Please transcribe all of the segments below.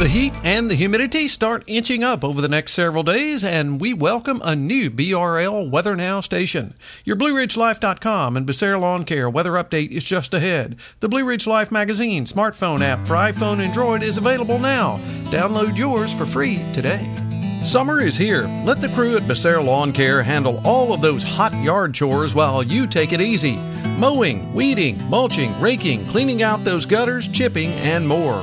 The heat and the humidity start inching up over the next several days, and we welcome a new BRL Weather Now station. Your BlueRidgeLife.com and Becerra Lawn Care weather update is just ahead. The Blue Ridge Life magazine smartphone app for iPhone and Android is available now. Download yours for free today. Summer is here. Let the crew at Becerra Lawn Care handle all of those hot yard chores while you take it easy. Mowing, weeding, mulching, raking, cleaning out those gutters, chipping, and more.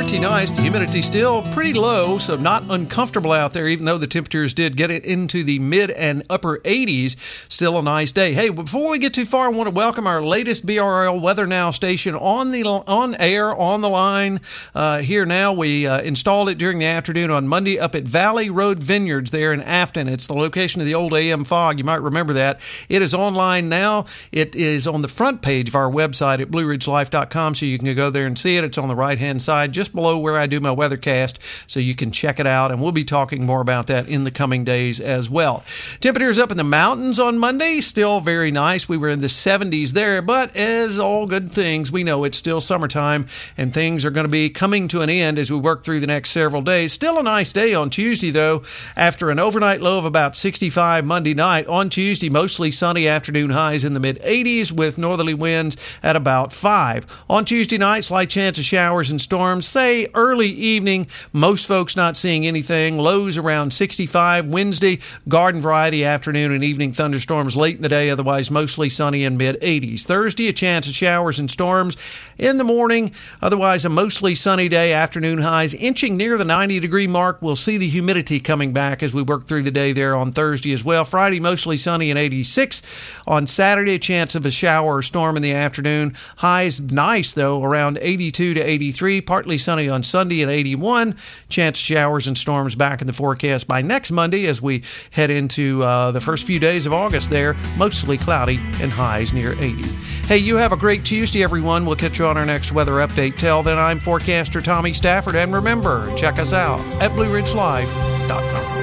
pretty nice. The humidity still pretty low, so not uncomfortable out there, even though the temperatures did get it into the mid and upper 80s. Still a nice day. Hey, before we get too far, I want to welcome our latest BRL Weather Now station on the on air, on the line uh, here now. We uh, installed it during the afternoon on Monday up at Valley Road Vineyards there in Afton. It's the location of the old AM fog. You might remember that. It is online now. It is on the front page of our website at blueridgelife.com, so you can go there and see it. It's on the right hand side, just below where I do my weathercast, so you can check it out. And we'll be talking more about that in the coming days as well. Temperatures up in the mountains on Monday, still very nice. We were in the 70s there, but as all good things, we know it's still summertime and things are going to be coming to an end as we work through the next several days. Still a nice day on Tuesday, though, after an overnight low of about 65 Monday night. On Tuesday, mostly sunny afternoon highs in the mid 80s with northerly winds at about 5. On Tuesday, Tuesday night, slight chance of showers and storms. Say early evening, most folks not seeing anything. Lows around 65. Wednesday, garden variety afternoon and evening thunderstorms late in the day, otherwise mostly sunny in mid 80s. Thursday, a chance of showers and storms in the morning, otherwise a mostly sunny day. Afternoon highs inching near the 90 degree mark. We'll see the humidity coming back as we work through the day there on Thursday as well. Friday, mostly sunny and 86. On Saturday, a chance of a shower or storm in the afternoon. Highs nice though around 82 to 83. Partly sunny on Sunday at 81. Chance showers and storms back in the forecast by next Monday as we head into uh, the first few days of August there. Mostly cloudy and highs near 80. Hey, you have a great Tuesday, everyone. We'll catch you on our next weather update. Till then, I'm forecaster Tommy Stafford. And remember, check us out at BlueRidgeLife.com.